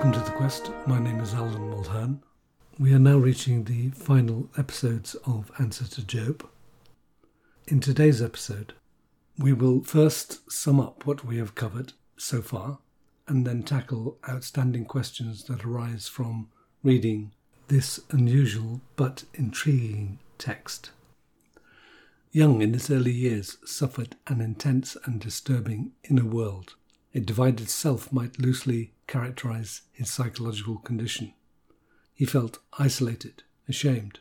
Welcome to The Quest. My name is Alan Mulhern. We are now reaching the final episodes of Answer to Job. In today's episode, we will first sum up what we have covered so far and then tackle outstanding questions that arise from reading this unusual but intriguing text. Jung in his early years suffered an intense and disturbing inner world. A divided self might loosely characterize his psychological condition. He felt isolated, ashamed,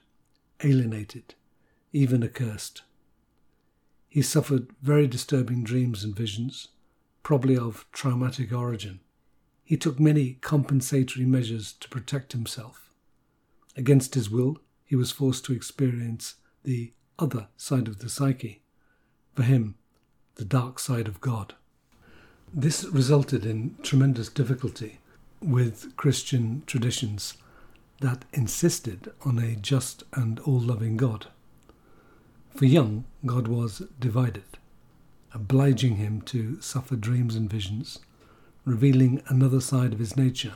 alienated, even accursed. He suffered very disturbing dreams and visions, probably of traumatic origin. He took many compensatory measures to protect himself. Against his will, he was forced to experience the other side of the psyche. For him, the dark side of God. This resulted in tremendous difficulty with Christian traditions that insisted on a just and all loving God. For Jung, God was divided, obliging him to suffer dreams and visions, revealing another side of his nature.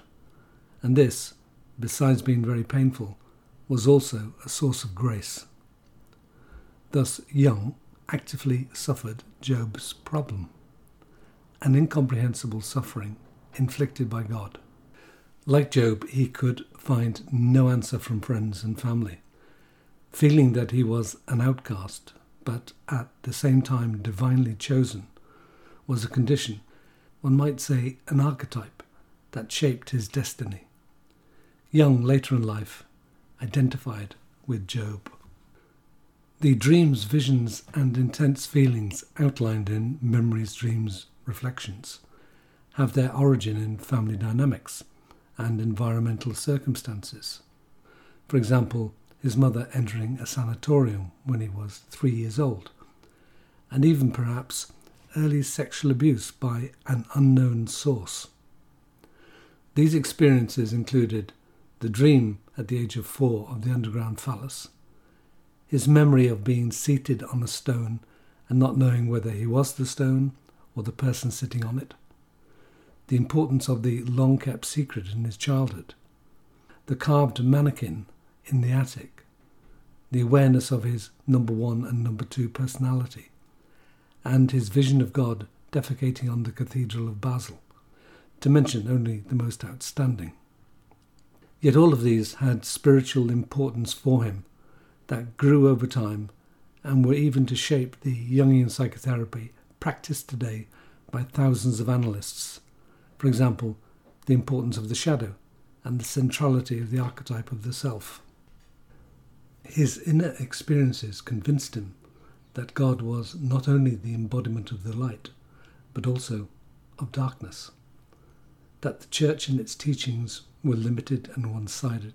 And this, besides being very painful, was also a source of grace. Thus, Jung actively suffered Job's problem an incomprehensible suffering inflicted by God. Like Job, he could find no answer from friends and family, feeling that he was an outcast, but at the same time divinely chosen, was a condition, one might say an archetype, that shaped his destiny. Jung, later in life, identified with Job. The dreams, visions, and intense feelings outlined in Memories, Dreams, reflections have their origin in family dynamics and environmental circumstances. For example, his mother entering a sanatorium when he was three years old, and even perhaps early sexual abuse by an unknown source. These experiences included the dream at the age of four of the underground phallus, his memory of being seated on a stone and not knowing whether he was the stone or the person sitting on it, the importance of the long kept secret in his childhood, the carved mannequin in the attic, the awareness of his number one and number two personality, and his vision of God defecating on the Cathedral of Basel, to mention only the most outstanding. Yet all of these had spiritual importance for him that grew over time and were even to shape the Jungian psychotherapy practiced today by thousands of analysts. For example, the importance of the shadow and the centrality of the archetype of the self. His inner experiences convinced him that God was not only the embodiment of the light, but also of darkness. That the church and its teachings were limited and one sided.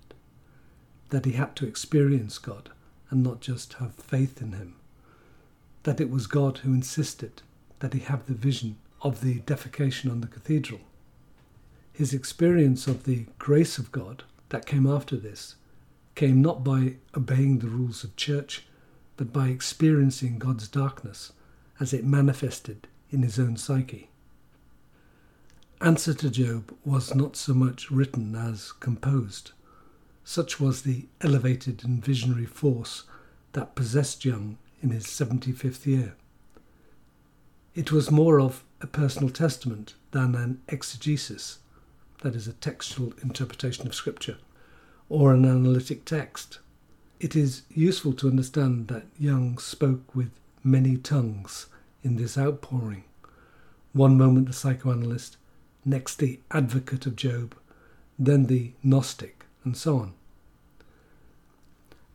That he had to experience God and not just have faith in him. That it was God who insisted that he have the vision of the defecation on the cathedral. His experience of the grace of God that came after this came not by obeying the rules of church, but by experiencing God's darkness as it manifested in his own psyche. Answer to Job was not so much written as composed. Such was the elevated and visionary force that possessed Jung in his 75th year. It was more of a personal testament than an exegesis, that is, a textual interpretation of Scripture, or an analytic text. It is useful to understand that Jung spoke with many tongues in this outpouring. One moment the psychoanalyst, next the advocate of Job, then the Gnostic, and so on.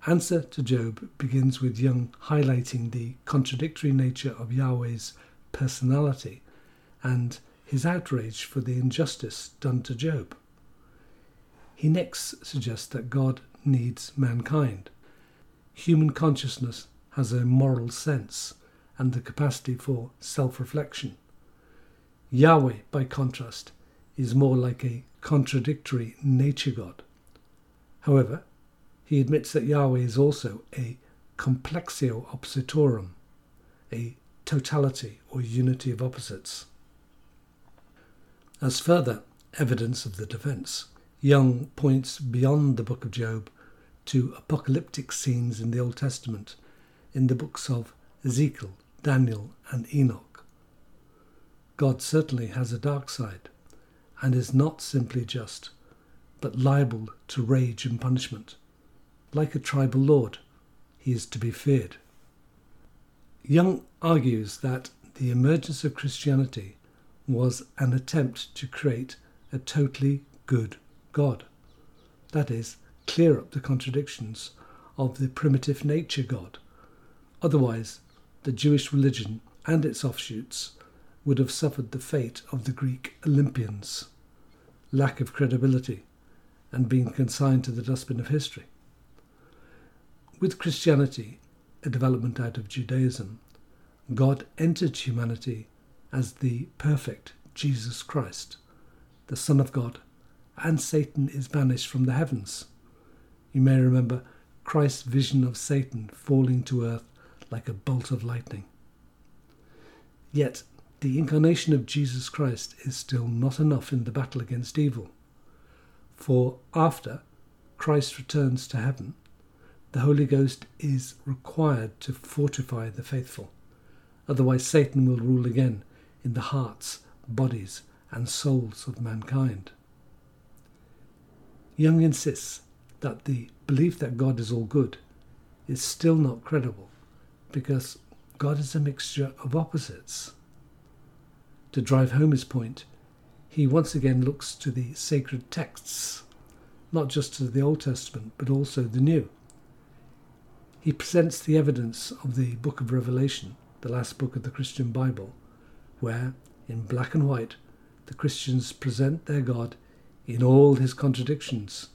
Answer to Job begins with Jung highlighting the contradictory nature of Yahweh's personality and his outrage for the injustice done to Job. He next suggests that God needs mankind. Human consciousness has a moral sense and the capacity for self reflection. Yahweh, by contrast, is more like a contradictory nature God. However, he admits that Yahweh is also a complexio oppositorum, a totality or unity of opposites. As further evidence of the defense. Jung points beyond the book of Job to apocalyptic scenes in the Old Testament, in the books of Ezekiel, Daniel, and Enoch. God certainly has a dark side and is not simply just, but liable to rage and punishment. Like a tribal lord, he is to be feared. Jung argues that the emergence of Christianity was an attempt to create a totally good God. That is, clear up the contradictions of the primitive nature God. Otherwise, the Jewish religion and its offshoots would have suffered the fate of the Greek Olympians lack of credibility and been consigned to the dustbin of history. With Christianity, a development out of Judaism, God entered humanity as the perfect Jesus Christ, the Son of God, and Satan is banished from the heavens. You may remember Christ's vision of Satan falling to earth like a bolt of lightning. Yet, the incarnation of Jesus Christ is still not enough in the battle against evil. For after Christ returns to heaven, the Holy Ghost is required to fortify the faithful. Otherwise, Satan will rule again in the hearts, bodies, and souls of mankind. Jung insists that the belief that God is all good is still not credible because God is a mixture of opposites. To drive home his point, he once again looks to the sacred texts, not just to the Old Testament, but also the New. He presents the evidence of the book of Revelation the last book of the Christian Bible, where, in black and white, the Christians present their God in all his contradictions,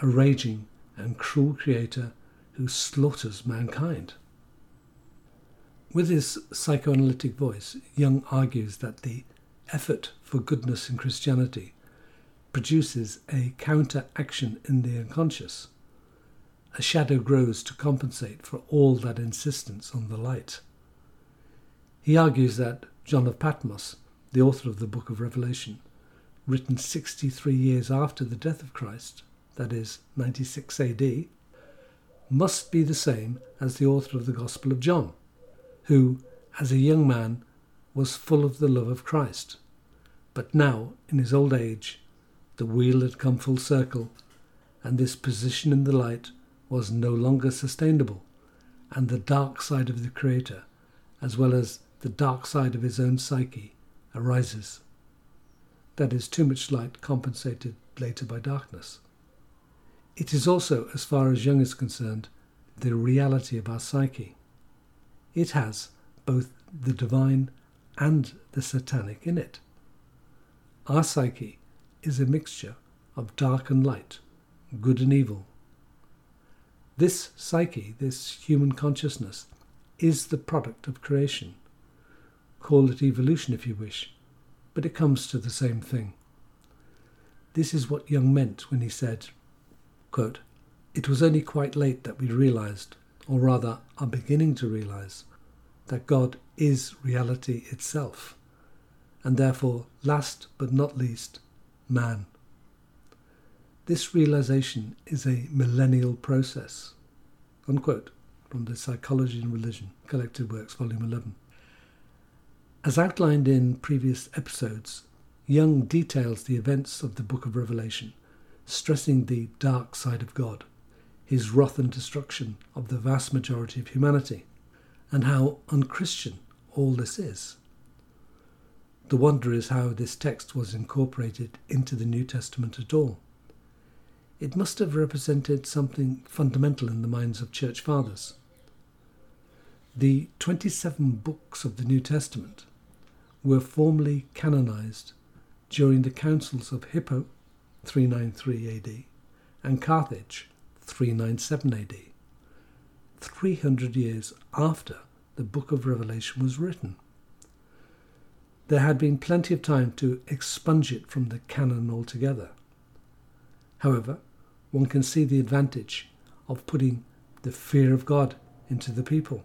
a raging and cruel creator who slaughters mankind. With his psychoanalytic voice, Jung argues that the effort for goodness in Christianity produces a counter action in the unconscious. A shadow grows to compensate for all that insistence on the light. He argues that John of Patmos, the author of the book of Revelation, written 63 years after the death of Christ, that is, 96 AD, must be the same as the author of the Gospel of John, who, as a young man, was full of the love of Christ. But now, in his old age, the wheel had come full circle, and this position in the light was no longer sustainable, and the dark side of the Creator, as well as the dark side of his own psyche arises. That is, too much light compensated later by darkness. It is also, as far as Jung is concerned, the reality of our psyche. It has both the divine and the satanic in it. Our psyche is a mixture of dark and light, good and evil. This psyche, this human consciousness, is the product of creation. Call it evolution if you wish, but it comes to the same thing. This is what Jung meant when he said, quote, It was only quite late that we realized, or rather are beginning to realize, that God is reality itself, and therefore, last but not least, man. This realization is a millennial process. Unquote, from the Psychology and Religion, Collected Works, Volume 11. As outlined in previous episodes, Jung details the events of the book of Revelation, stressing the dark side of God, his wrath and destruction of the vast majority of humanity, and how unchristian all this is. The wonder is how this text was incorporated into the New Testament at all. It must have represented something fundamental in the minds of church fathers. The 27 books of the New Testament were formally canonized during the councils of Hippo 393 AD and Carthage 397 AD, 300 years after the book of Revelation was written. There had been plenty of time to expunge it from the canon altogether. However, one can see the advantage of putting the fear of God into the people,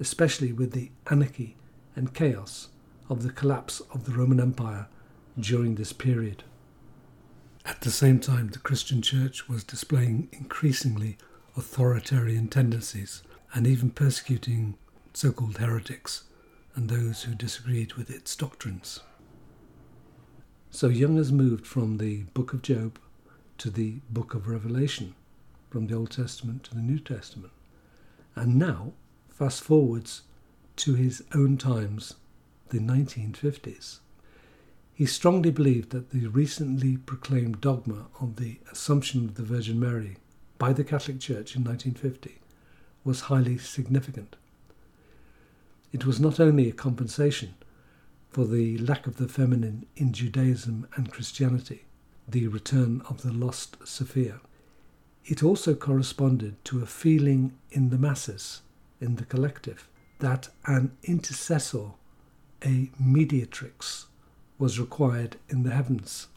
especially with the anarchy and chaos of the collapse of the Roman Empire during this period. At the same time, the Christian Church was displaying increasingly authoritarian tendencies and even persecuting so called heretics and those who disagreed with its doctrines. So Jung has moved from the book of Job to the book of Revelation, from the Old Testament to the New Testament, and now fast forwards to his own times, the 1950s. He strongly believed that the recently proclaimed dogma of the Assumption of the Virgin Mary by the Catholic Church in 1950 was highly significant. It was not only a compensation for the lack of the feminine in Judaism and Christianity, the return of the lost Sophia. It also corresponded to a feeling in the masses, in the collective, that an intercessor, a mediatrix, was required in the heavens.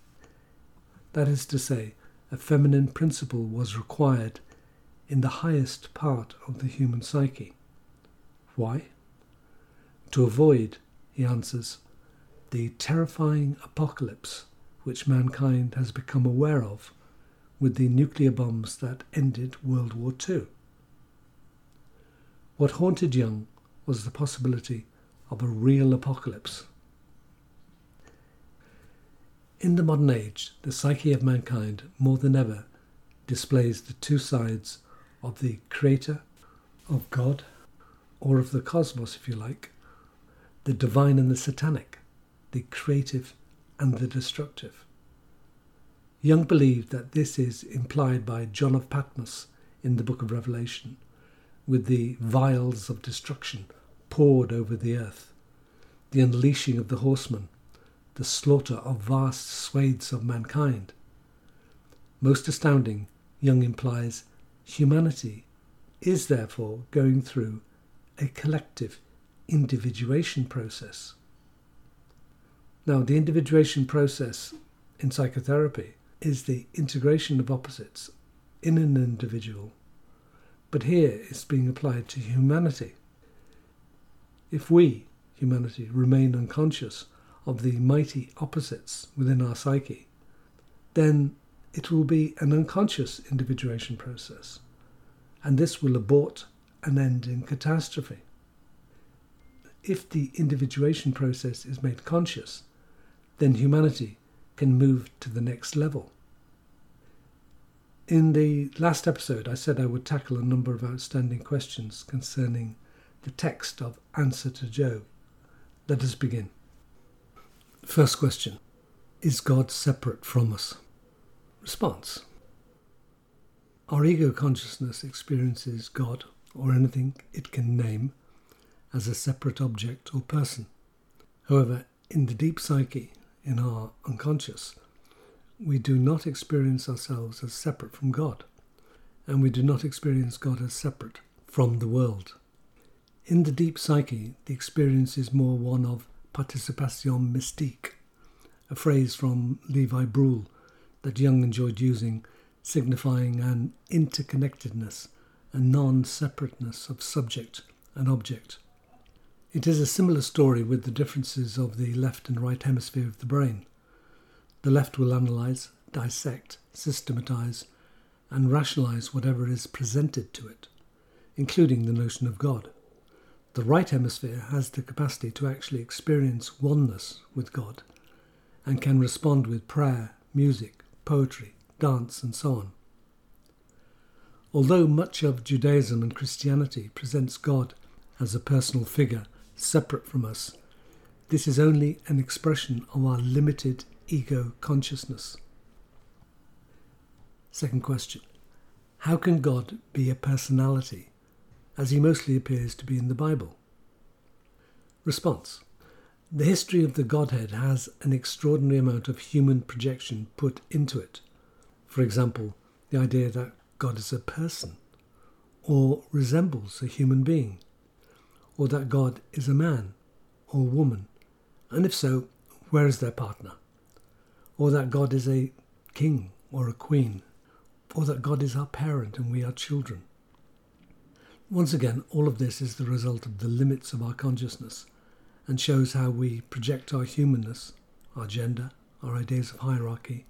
That is to say, a feminine principle was required in the highest part of the human psyche. Why? To avoid, he answers, the terrifying apocalypse which mankind has become aware of with the nuclear bombs that ended World War II. What haunted Jung was the possibility of a real apocalypse. In the modern age, the psyche of mankind more than ever displays the two sides of the Creator, of God, or of the cosmos, if you like, the divine and the satanic the creative and the destructive. Jung believed that this is implied by John of Patmos in the book of Revelation, with the vials of destruction poured over the earth, the unleashing of the horsemen, the slaughter of vast swathes of mankind. Most astounding, Jung implies humanity is therefore going through a collective individuation process. Now, the individuation process in psychotherapy is the integration of opposites in an individual, but here it's being applied to humanity. If we, humanity, remain unconscious of the mighty opposites within our psyche, then it will be an unconscious individuation process, and this will abort and end in catastrophe. If the individuation process is made conscious, then humanity can move to the next level. In the last episode, I said I would tackle a number of outstanding questions concerning the text of Answer to Job. Let us begin. First question Is God separate from us? Response Our ego consciousness experiences God, or anything it can name, as a separate object or person. However, in the deep psyche, in our unconscious, we do not experience ourselves as separate from God, and we do not experience God as separate from the world. In the deep psyche, the experience is more one of participation mystique, a phrase from Lévy-Bruhl that Jung enjoyed using, signifying an interconnectedness, a non separateness of subject and object. It is a similar story with the differences of the left and right hemisphere of the brain. The left will analyze, dissect, systematize, and rationalize whatever is presented to it, including the notion of God. The right hemisphere has the capacity to actually experience oneness with God and can respond with prayer, music, poetry, dance, and so on. Although much of Judaism and Christianity presents God as a personal figure separate from us. This is only an expression of our limited ego consciousness. Second question How can God be a personality, as he mostly appears to be in the Bible? Response The history of the Godhead has an extraordinary amount of human projection put into it. For example, the idea that God is a person or resembles a human being or that God is a man or woman? And if so, where is their partner? Or that God is a king or a queen? Or that God is our parent and we are children? Once again, all of this is the result of the limits of our consciousness and shows how we project our humanness, our gender, our ideas of hierarchy,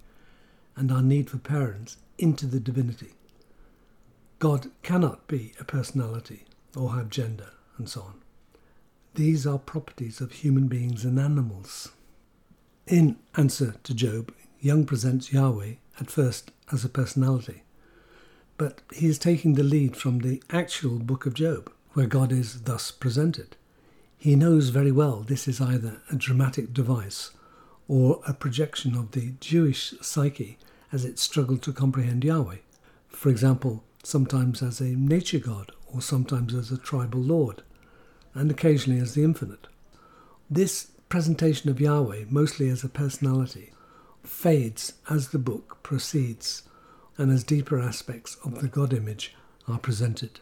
and our need for parents into the divinity. God cannot be a personality or have gender and so on. These are properties of human beings and animals. In Answer to Job, Jung presents Yahweh at first as a personality, but he is taking the lead from the actual book of Job, where God is thus presented. He knows very well this is either a dramatic device or a projection of the Jewish psyche as it struggled to comprehend Yahweh. For example, sometimes as a nature god or sometimes as a tribal lord, and occasionally as the infinite. This presentation of Yahweh, mostly as a personality, fades as the book proceeds and as deeper aspects of the God image are presented.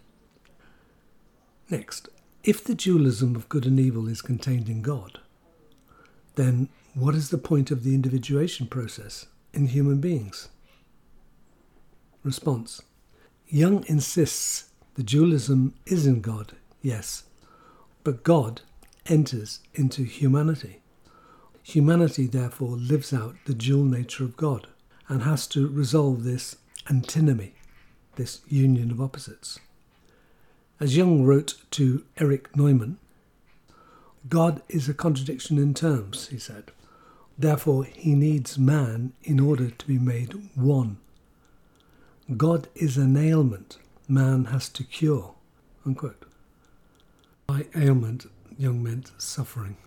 Next, if the dualism of good and evil is contained in God, then what is the point of the individuation process in human beings? Response Jung insists the dualism is in God, yes, but God enters into humanity. Humanity, therefore, lives out the dual nature of God and has to resolve this antinomy, this union of opposites. As Jung wrote to Erich Neumann, God is a contradiction in terms, he said. Therefore, he needs man in order to be made one. God is an ailment man has to cure. Unquote. By ailment, Jung meant suffering.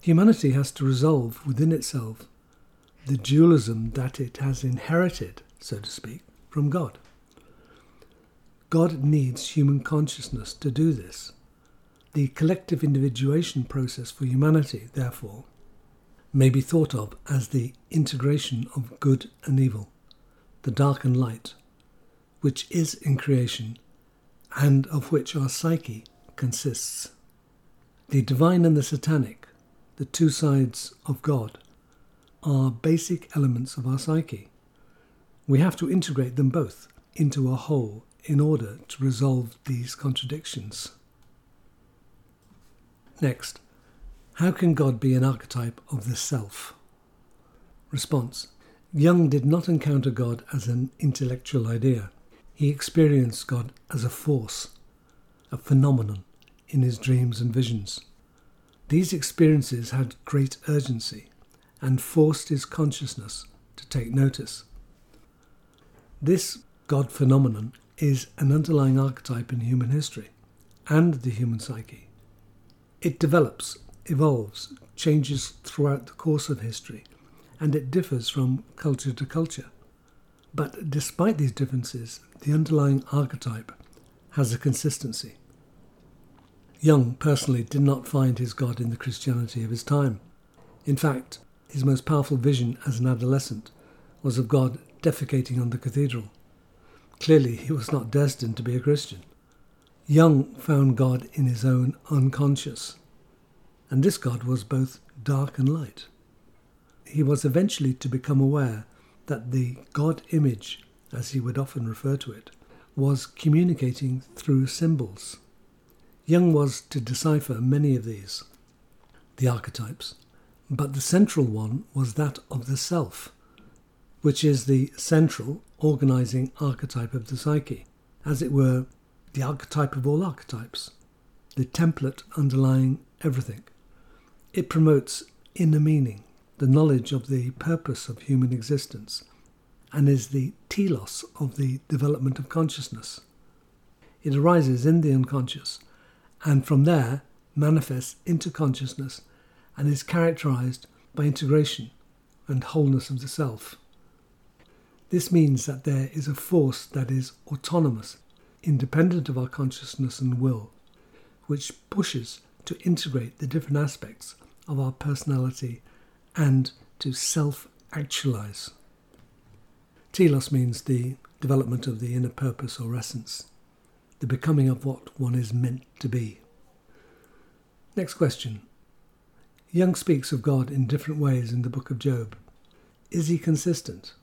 Humanity has to resolve within itself the dualism that it has inherited, so to speak, from God. God needs human consciousness to do this. The collective individuation process for humanity, therefore, may be thought of as the integration of good and evil, the dark and light, which is in creation and of which our psyche consists. The divine and the satanic, the two sides of God, are basic elements of our psyche. We have to integrate them both into a whole in order to resolve these contradictions. Next, how can God be an archetype of the self? Response Jung did not encounter God as an intellectual idea. He experienced God as a force, a phenomenon, in his dreams and visions. These experiences had great urgency and forced his consciousness to take notice. This God phenomenon is an underlying archetype in human history and the human psyche. It develops, evolves, changes throughout the course of history, and it differs from culture to culture. But despite these differences, the underlying archetype has a consistency. Jung personally did not find his God in the Christianity of his time. In fact, his most powerful vision as an adolescent was of God defecating on the cathedral. Clearly, he was not destined to be a Christian. Jung found God in his own unconscious, and this God was both dark and light. He was eventually to become aware that the God image, as he would often refer to it, was communicating through symbols. Jung was to decipher many of these, the archetypes, but the central one was that of the self, which is the central organizing archetype of the psyche, as it were, the archetype of all archetypes, the template underlying everything. It promotes inner meaning, the knowledge of the purpose of human existence, and is the telos of the development of consciousness. It arises in the unconscious, and from there manifests into consciousness and is characterized by integration and wholeness of the self. This means that there is a force that is autonomous, independent of our consciousness and will, which pushes to integrate the different aspects of our personality and to self actualize. Telos means the development of the inner purpose or essence, the becoming of what one is meant to be. Next question. Jung speaks of God in different ways in the book of Job. Is he consistent?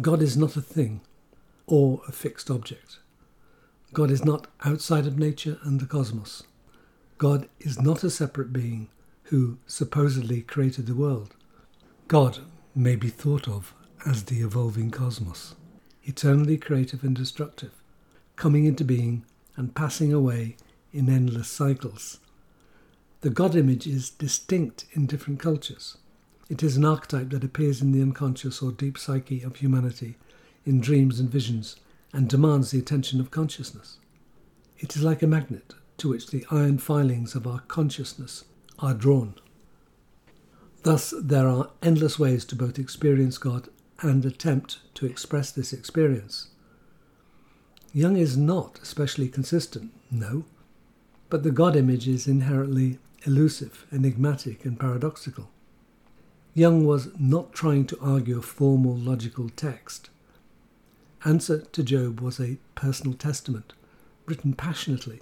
God is not a thing or a fixed object. God is not outside of nature and the cosmos. God is not a separate being who supposedly created the world. God may be thought of as the evolving cosmos, eternally creative and destructive, coming into being and passing away in endless cycles. The God image is distinct in different cultures. It is an archetype that appears in the unconscious or deep psyche of humanity, in dreams and visions, and demands the attention of consciousness. It is like a magnet to which the iron filings of our consciousness are drawn. Thus, there are endless ways to both experience God and attempt to express this experience. Jung is not especially consistent, no, but the God image is inherently elusive, enigmatic, and paradoxical. Jung was not trying to argue a formal logical text. Answer to Job was a personal testament, written passionately.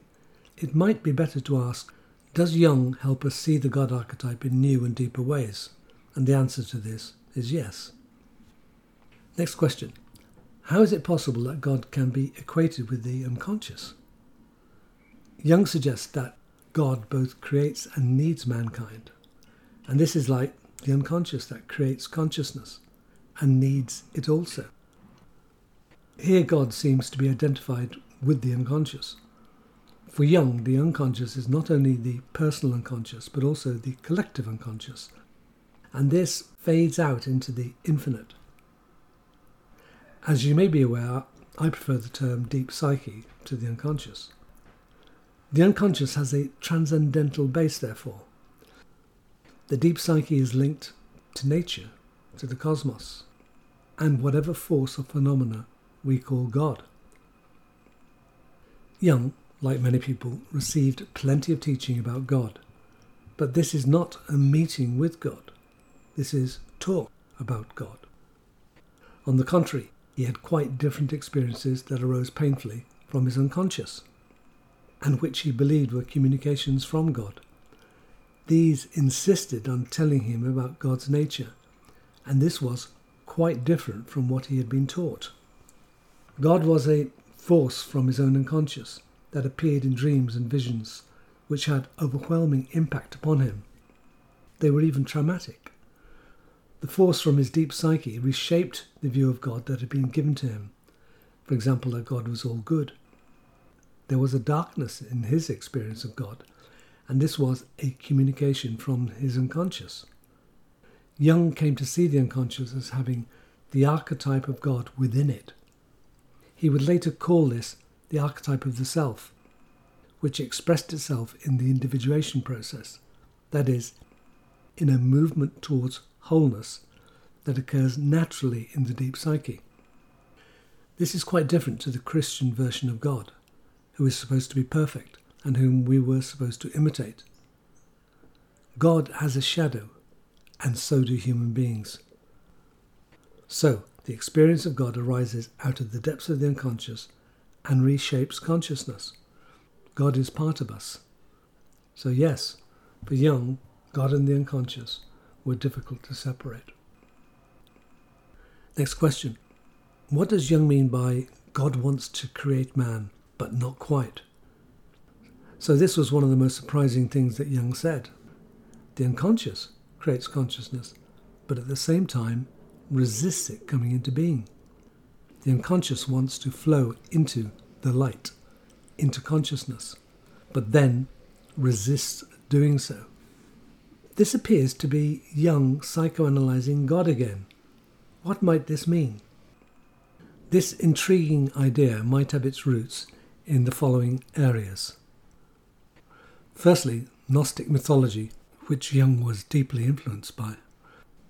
It might be better to ask Does Jung help us see the God archetype in new and deeper ways? And the answer to this is yes. Next question How is it possible that God can be equated with the unconscious? Jung suggests that God both creates and needs mankind. And this is like the unconscious that creates consciousness and needs it also. Here, God seems to be identified with the unconscious. For Jung, the unconscious is not only the personal unconscious, but also the collective unconscious. And this fades out into the infinite. As you may be aware, I prefer the term deep psyche to the unconscious. The unconscious has a transcendental base, therefore. The deep psyche is linked to nature, to the cosmos, and whatever force or phenomena we call God. Jung, like many people, received plenty of teaching about God, but this is not a meeting with God. This is talk about God. On the contrary, he had quite different experiences that arose painfully from his unconscious and which he believed were communications from God. These insisted on telling him about God's nature, and this was quite different from what he had been taught. God was a force from his own unconscious that appeared in dreams and visions, which had overwhelming impact upon him. They were even traumatic. The force from his deep psyche reshaped the view of God that had been given to him. For example, that God was all good there was a darkness in his experience of God, and this was a communication from his unconscious. Jung came to see the unconscious as having the archetype of God within it. He would later call this the archetype of the self, which expressed itself in the individuation process, that is, in a movement towards wholeness that occurs naturally in the deep psyche. This is quite different to the Christian version of God who is supposed to be perfect and whom we were supposed to imitate. God has a shadow, and so do human beings. So, the experience of God arises out of the depths of the unconscious and reshapes consciousness. God is part of us. So, yes, for Jung, God and the unconscious were difficult to separate. Next question What does Jung mean by God wants to create man but not quite. So, this was one of the most surprising things that Jung said. The unconscious creates consciousness, but at the same time resists it coming into being. The unconscious wants to flow into the light, into consciousness, but then resists doing so. This appears to be Jung psychoanalyzing God again. What might this mean? This intriguing idea might have its roots in the following areas. Firstly, Gnostic mythology, which Jung was deeply influenced by,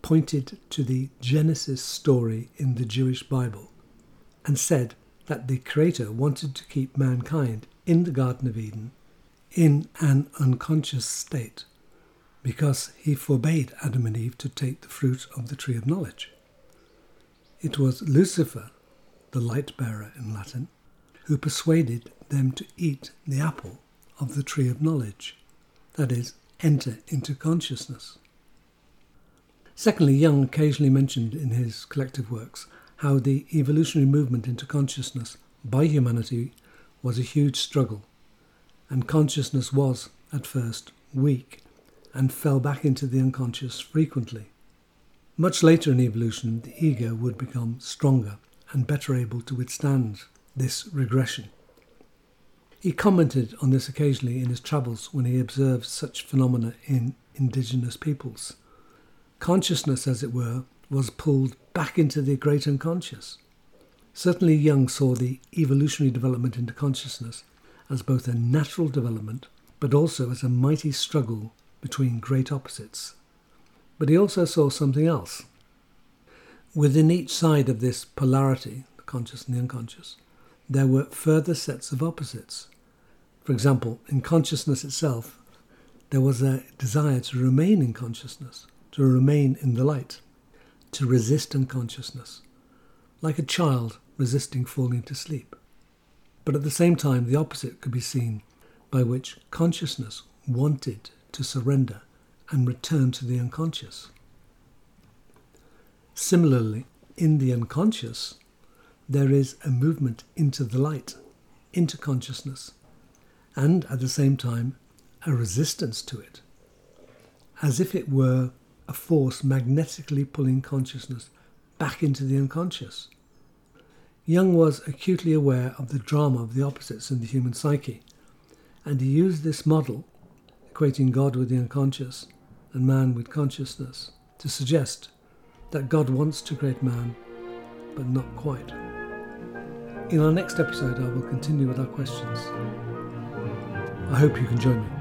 pointed to the Genesis story in the Jewish Bible and said that the Creator wanted to keep mankind in the Garden of Eden in an unconscious state because he forbade Adam and Eve to take the fruit of the tree of knowledge. It was Lucifer, the light bearer in Latin, who persuaded them to eat the apple of the tree of knowledge, that is, enter into consciousness. Secondly, Jung occasionally mentioned in his collective works how the evolutionary movement into consciousness by humanity was a huge struggle, and consciousness was, at first, weak and fell back into the unconscious frequently. Much later in evolution, the ego would become stronger and better able to withstand this regression. He commented on this occasionally in his travels when he observed such phenomena in indigenous peoples. Consciousness, as it were, was pulled back into the great unconscious. Certainly, Jung saw the evolutionary development into consciousness as both a natural development but also as a mighty struggle between great opposites. But he also saw something else. Within each side of this polarity, the conscious and the unconscious, there were further sets of opposites. For example, in consciousness itself, there was a desire to remain in consciousness, to remain in the light, to resist unconsciousness, like a child resisting falling to sleep. But at the same time, the opposite could be seen, by which consciousness wanted to surrender and return to the unconscious. Similarly, in the unconscious, there is a movement into the light, into consciousness, and at the same time, a resistance to it, as if it were a force magnetically pulling consciousness back into the unconscious. Jung was acutely aware of the drama of the opposites in the human psyche, and he used this model, equating God with the unconscious and man with consciousness, to suggest that God wants to create man, but not quite. In our next episode, I will continue with our questions. I hope you can join me.